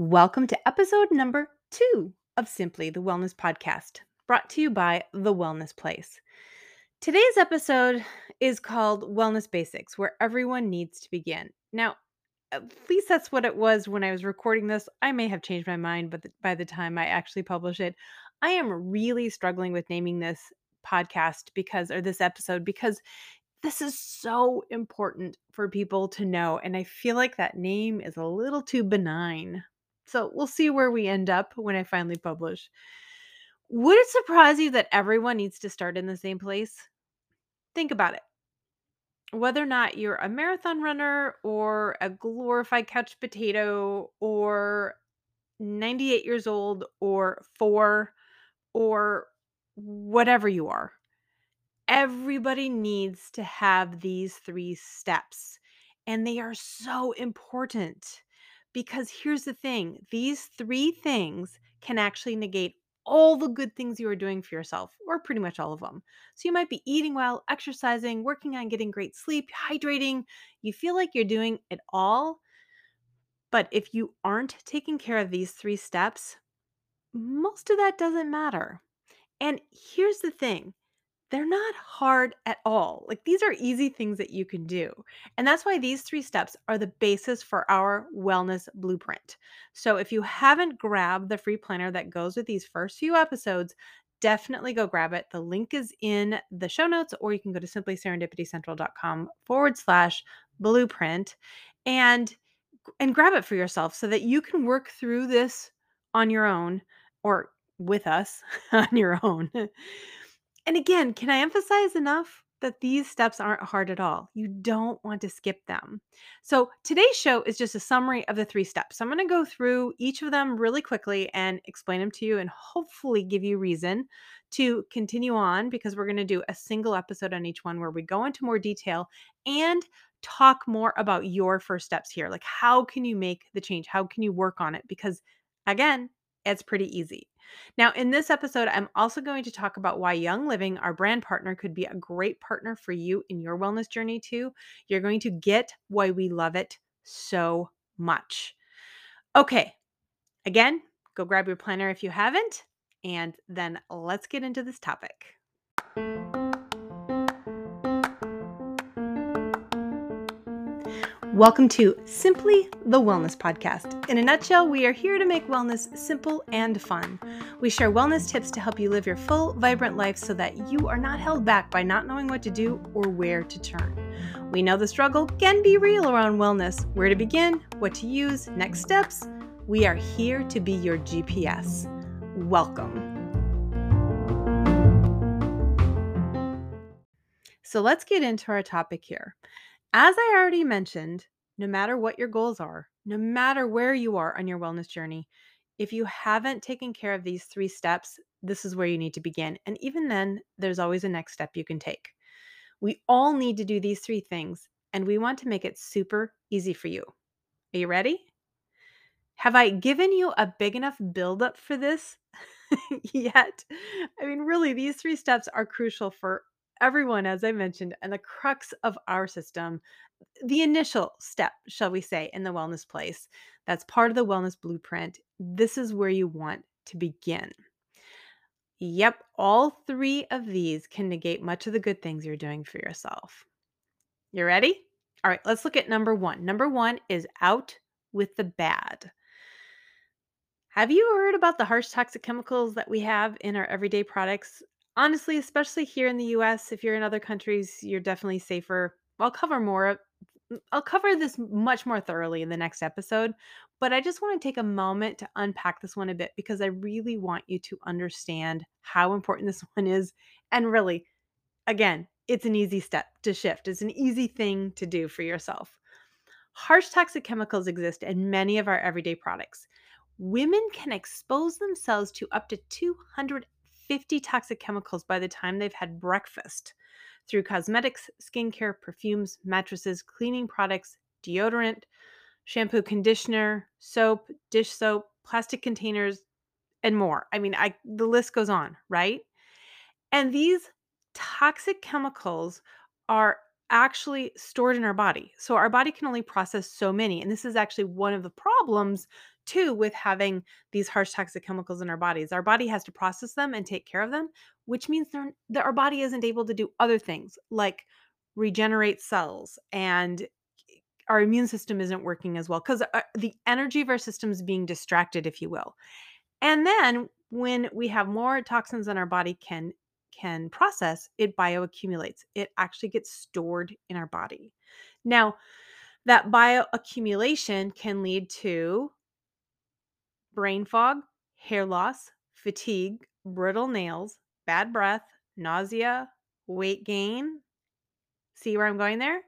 Welcome to episode number two of Simply the Wellness Podcast, brought to you by The Wellness Place. Today's episode is called Wellness Basics, where everyone needs to begin. Now, at least that's what it was when I was recording this. I may have changed my mind, but by the time I actually publish it, I am really struggling with naming this podcast because, or this episode, because this is so important for people to know. And I feel like that name is a little too benign. So we'll see where we end up when I finally publish. Would it surprise you that everyone needs to start in the same place? Think about it. Whether or not you're a marathon runner or a glorified couch potato or 98 years old or four or whatever you are, everybody needs to have these three steps. And they are so important because here's the thing these three things can actually negate all the good things you are doing for yourself, or pretty much all of them. So you might be eating well, exercising, working on getting great sleep, hydrating. You feel like you're doing it all. But if you aren't taking care of these three steps, most of that doesn't matter. And here's the thing they're not hard at all. Like these are easy things that you can do. And that's why these three steps are the basis for our wellness blueprint. So if you haven't grabbed the free planner that goes with these first few episodes, definitely go grab it. The link is in the show notes, or you can go to simplyserendipitycentral.com forward slash blueprint and and grab it for yourself so that you can work through this on your own or with us on your own. And again, can I emphasize enough that these steps aren't hard at all? You don't want to skip them. So, today's show is just a summary of the three steps. So I'm going to go through each of them really quickly and explain them to you and hopefully give you reason to continue on because we're going to do a single episode on each one where we go into more detail and talk more about your first steps here. Like, how can you make the change? How can you work on it? Because again, it's pretty easy. Now, in this episode, I'm also going to talk about why Young Living, our brand partner, could be a great partner for you in your wellness journey, too. You're going to get why we love it so much. Okay, again, go grab your planner if you haven't, and then let's get into this topic. Welcome to Simply the Wellness Podcast. In a nutshell, we are here to make wellness simple and fun. We share wellness tips to help you live your full, vibrant life so that you are not held back by not knowing what to do or where to turn. We know the struggle can be real around wellness where to begin, what to use, next steps. We are here to be your GPS. Welcome. So let's get into our topic here. As I already mentioned, no matter what your goals are, no matter where you are on your wellness journey, if you haven't taken care of these three steps, this is where you need to begin. And even then, there's always a next step you can take. We all need to do these three things, and we want to make it super easy for you. Are you ready? Have I given you a big enough buildup for this yet? I mean, really, these three steps are crucial for everyone, as I mentioned, and the crux of our system, the initial step, shall we say, in the wellness place. That's part of the wellness blueprint. This is where you want to begin. Yep, all three of these can negate much of the good things you're doing for yourself. You ready? All right, let's look at number one. Number one is out with the bad. Have you heard about the harsh toxic chemicals that we have in our everyday products? Honestly, especially here in the US, if you're in other countries, you're definitely safer. I'll cover more mm, I'll cover this much more thoroughly in the next episode, but I just want to take a moment to unpack this one a bit because I really want you to understand how important this one is. And really, again, it's an easy step to shift, it's an easy thing to do for yourself. Harsh toxic chemicals exist in many of our everyday products. Women can expose themselves to up to 200 50 toxic chemicals by the time they've had breakfast through cosmetics, skincare, perfumes, mattresses, cleaning products, deodorant, shampoo, conditioner, soap, dish soap, plastic containers, and more. I mean, I the list goes on, right? And these toxic chemicals are actually stored in our body. So our body can only process so many. And this is actually one of the problems Two, with having these harsh toxic chemicals in our bodies, our body has to process them and take care of them, which means that our body isn't able to do other things like regenerate cells and our immune system isn't working as well because uh, the energy of our system is being distracted, if you will. And then when we have more toxins than our body can can process, it bioaccumulates. It actually gets stored in our body. Now, that bioaccumulation can lead to brain fog, hair loss, fatigue, brittle nails, bad breath, nausea, weight gain. See where I'm going there?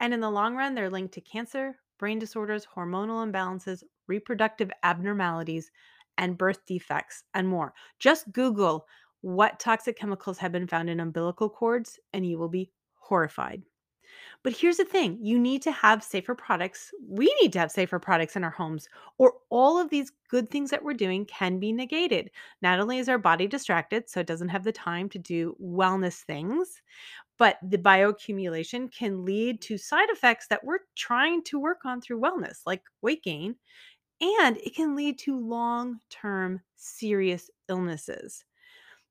And in the long run, they're linked to cancer, brain disorders, hormonal imbalances, reproductive abnormalities, and birth defects, and more. Just Google what toxic chemicals have been found in umbilical cords, and you will be horrified. But here's the thing you need to have safer products. We need to have safer products in our homes, or all of these good things that we're doing can be negated. Not only is our body distracted, so it doesn't have the time to do wellness things, but the bioaccumulation can lead to side effects that we're trying to work on through wellness, like weight gain, and it can lead to long term serious illnesses.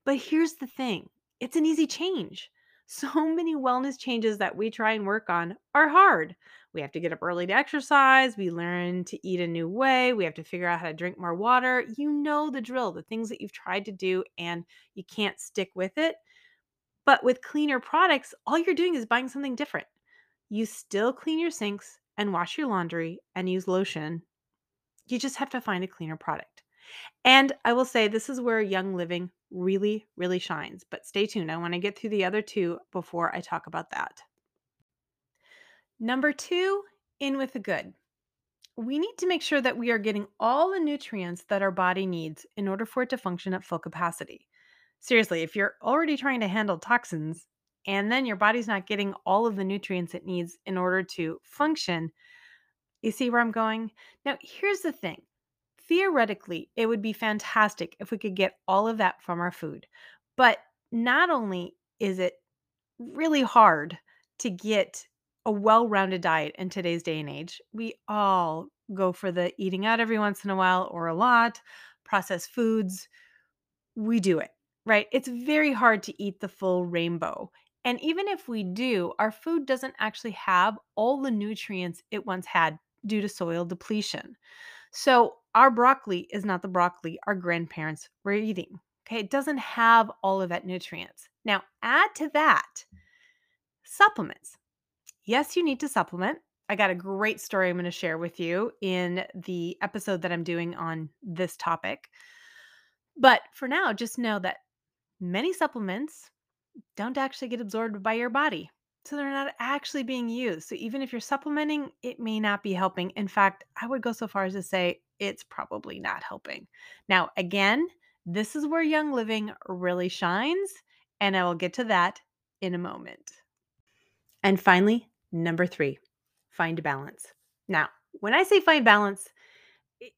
But here's the thing it's an easy change. So many wellness changes that we try and work on are hard. We have to get up early to exercise. We learn to eat a new way. We have to figure out how to drink more water. You know the drill, the things that you've tried to do and you can't stick with it. But with cleaner products, all you're doing is buying something different. You still clean your sinks and wash your laundry and use lotion. You just have to find a cleaner product. And I will say this is where Young Living really, really shines. But stay tuned. I want to get through the other two before I talk about that. Number two, in with the good. We need to make sure that we are getting all the nutrients that our body needs in order for it to function at full capacity. Seriously, if you're already trying to handle toxins and then your body's not getting all of the nutrients it needs in order to function, you see where I'm going? Now, here's the thing theoretically, it would be fantastic if we could get all of that from our food. But not only is it really hard to get a well rounded diet in today's day and age, we all go for the eating out every once in a while or a lot, processed foods. We do it, right? It's very hard to eat the full rainbow. And even if we do, our food doesn't actually have all the nutrients it once had due to soil depletion. So, our broccoli is not the broccoli our grandparents were eating. Okay, it doesn't have all of that nutrients. Now, add to that supplements. Yes, you need to supplement. I got a great story I'm going to share with you in the episode that I'm doing on this topic. But for now, just know that many supplements don't actually get absorbed by your body. So they're not actually being used. So even if you're supplementing, it may not be helping. In fact, I would go so far as to say it's probably not helping. Now, again, this is where Young Living really shines, and I will get to that in a moment. And finally, number three, find balance. Now, when I say find balance, it,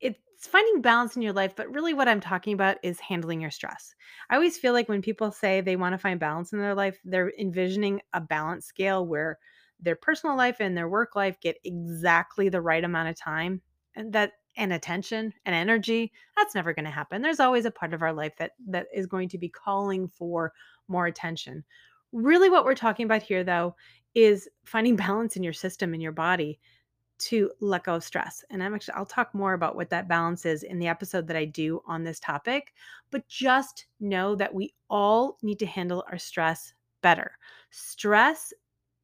it, it's finding balance in your life, but really what I'm talking about is handling your stress. I always feel like when people say they want to find balance in their life, they're envisioning a balance scale where their personal life and their work life get exactly the right amount of time and that and attention and energy that's never going to happen. There's always a part of our life that that is going to be calling for more attention. Really what we're talking about here though is finding balance in your system in your body to let go of stress and i'm actually i'll talk more about what that balance is in the episode that i do on this topic but just know that we all need to handle our stress better stress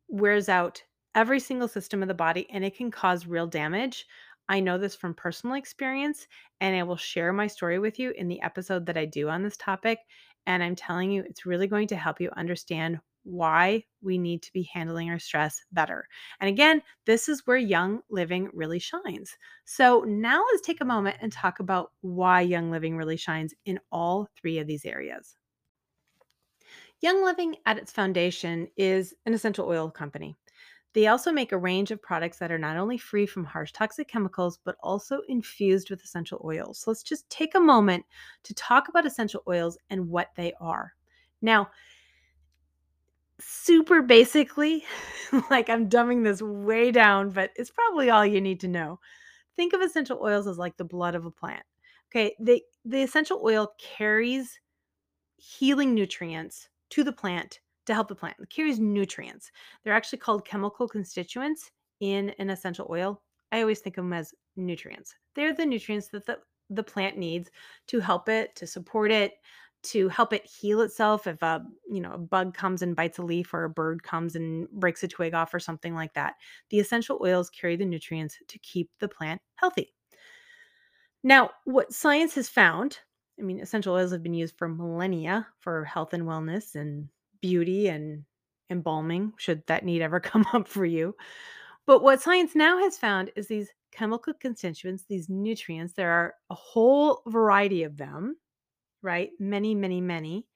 wears out every single system of the body and it can cause real damage I know this from personal experience, and I will share my story with you in the episode that I do on this topic. And I'm telling you, it's really going to help you understand why we need to be handling our stress better. And again, this is where Young Living really shines. So now let's take a moment and talk about why Young Living really shines in all three of these areas. Young Living at its foundation is an essential oil company. They also make a range of products that are not only free from harsh toxic chemicals, but also infused with essential oils. So let's just take a moment to talk about essential oils and what they are. Now, super basically, like I'm dumbing this way down, but it's probably all you need to know. think of essential oils as like the blood of a plant. Okay, the the essential oil carries healing nutrients to the plant to help the plant. It carries nutrients. They're actually called chemical constituents in an essential oil. I always think of them as nutrients. They're the nutrients that the, the plant needs to help it, to support it, to help it heal itself if a you know a bug comes and bites a leaf or a bird comes and breaks a twig off or something like that the essential oils carry the nutrients to keep the plant healthy. Now what science has found i mean essential oils have been used for millennia for health and wellness and beauty and embalming should that need ever come up for you. But what science now has found is these chemical constituents these nutrients there are a whole variety of them right? Many, many, many.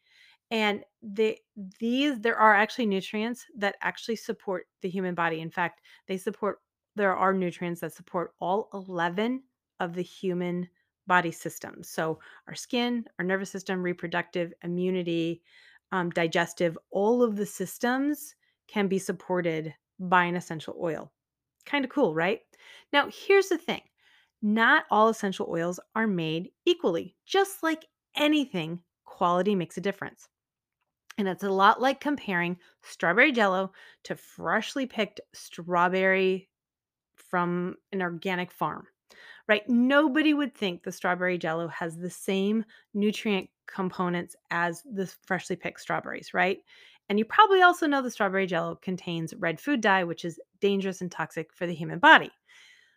And the these there are actually nutrients that actually support the human body. In fact, they support there are nutrients that support all 11 of the human body systems. So our skin, our nervous system, reproductive, immunity, um, digestive, all of the systems can be supported by an essential oil. Kind of cool, right? Now, here's the thing not all essential oils are made equally, just like anything, quality makes a difference. And it's a lot like comparing strawberry jello to freshly picked strawberry from an organic farm, right? Nobody would think the strawberry jello has the same nutrient components as the freshly picked strawberries, right? And you probably also know the strawberry jello contains red food dye, which is dangerous and toxic for the human body.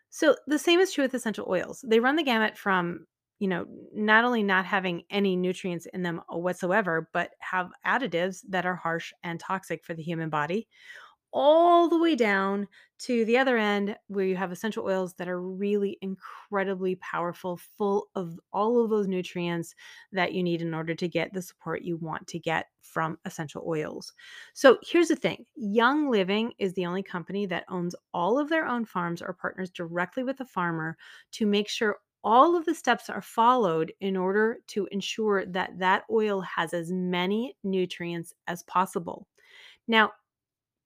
So the same is true with essential oils. They run the gamut from you know, not only not having any nutrients in them whatsoever, but have additives that are harsh and toxic for the human body, all the way down to the other end where you have essential oils that are really incredibly powerful, full of all of those nutrients that you need in order to get the support you want to get from essential oils. So here's the thing Young Living is the only company that owns all of their own farms or partners directly with the farmer to make sure all of the steps are followed in order to ensure that that oil has as many nutrients as possible. Now,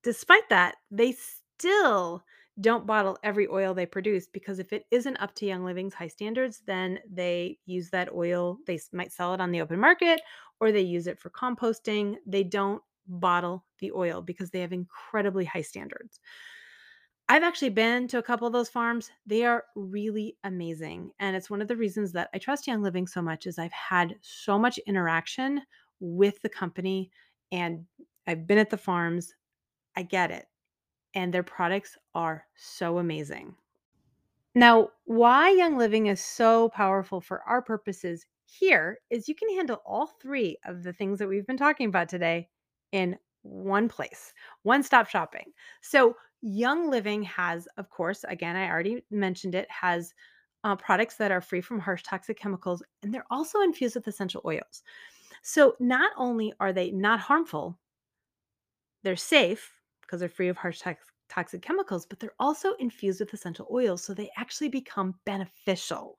despite that, they still don't bottle every oil they produce because if it isn't up to Young Living's high standards, then they use that oil, they might sell it on the open market or they use it for composting. They don't bottle the oil because they have incredibly high standards. I've actually been to a couple of those farms. They are really amazing. And it's one of the reasons that I trust Young Living so much is I've had so much interaction with the company and I've been at the farms. I get it. And their products are so amazing. Now, why Young Living is so powerful for our purposes here is you can handle all three of the things that we've been talking about today in one place, one stop shopping. So Young Living has, of course, again, I already mentioned it, has uh, products that are free from harsh toxic chemicals, and they're also infused with essential oils. So not only are they not harmful, they're safe because they're free of harsh toxic chemicals, but they're also infused with essential oils. So they actually become beneficial.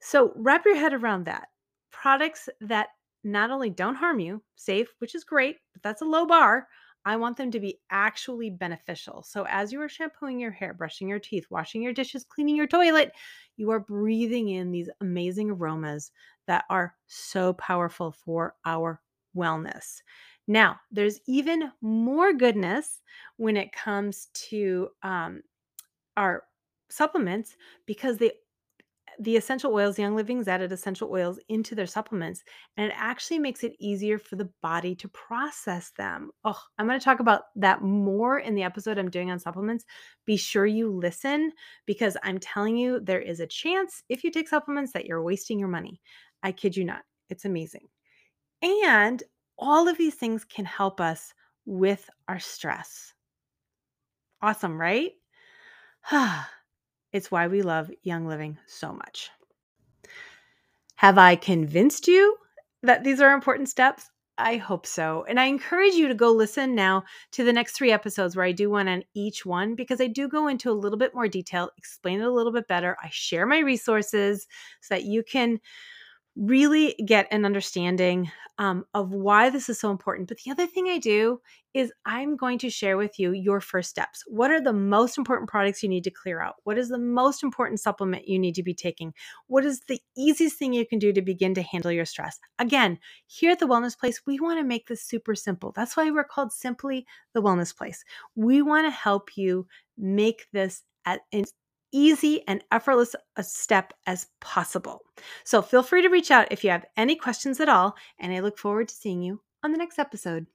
So wrap your head around that. Products that not only don't harm you, safe, which is great, but that's a low bar, I want them to be actually beneficial. So, as you are shampooing your hair, brushing your teeth, washing your dishes, cleaning your toilet, you are breathing in these amazing aromas that are so powerful for our wellness. Now, there's even more goodness when it comes to um, our supplements because they the essential oils, Young Living's added essential oils into their supplements, and it actually makes it easier for the body to process them. Oh, I'm going to talk about that more in the episode I'm doing on supplements. Be sure you listen because I'm telling you, there is a chance if you take supplements that you're wasting your money. I kid you not. It's amazing. And all of these things can help us with our stress. Awesome, right? Ah. It's why we love Young Living so much. Have I convinced you that these are important steps? I hope so. And I encourage you to go listen now to the next three episodes where I do one on each one because I do go into a little bit more detail, explain it a little bit better. I share my resources so that you can really get an understanding um, of why this is so important. But the other thing I do is I'm going to share with you your first steps. What are the most important products you need to clear out? What is the most important supplement you need to be taking? What is the easiest thing you can do to begin to handle your stress? Again, here at the Wellness Place, we want to make this super simple. That's why we're called Simply the Wellness Place. We want to help you make this as easy and effortless a step as possible. So feel free to reach out if you have any questions at all, and I look forward to seeing you on the next episode.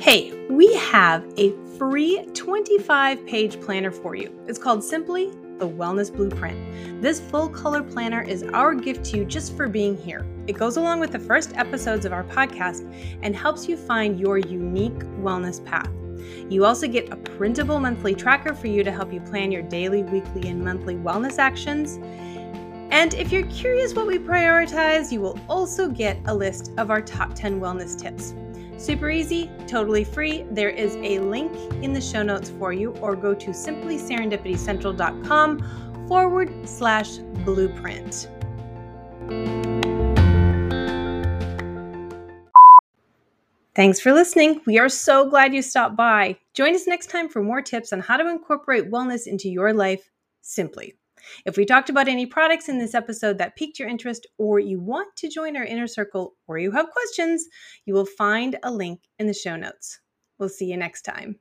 Hey, we have a free 25 page planner for you. It's called Simply the Wellness Blueprint. This full color planner is our gift to you just for being here. It goes along with the first episodes of our podcast and helps you find your unique wellness path. You also get a printable monthly tracker for you to help you plan your daily, weekly, and monthly wellness actions. And if you're curious what we prioritize, you will also get a list of our top 10 wellness tips. Super easy, totally free. There is a link in the show notes for you, or go to simplyserendipitycentral.com forward slash blueprint. Thanks for listening. We are so glad you stopped by. Join us next time for more tips on how to incorporate wellness into your life simply. If we talked about any products in this episode that piqued your interest, or you want to join our inner circle, or you have questions, you will find a link in the show notes. We'll see you next time.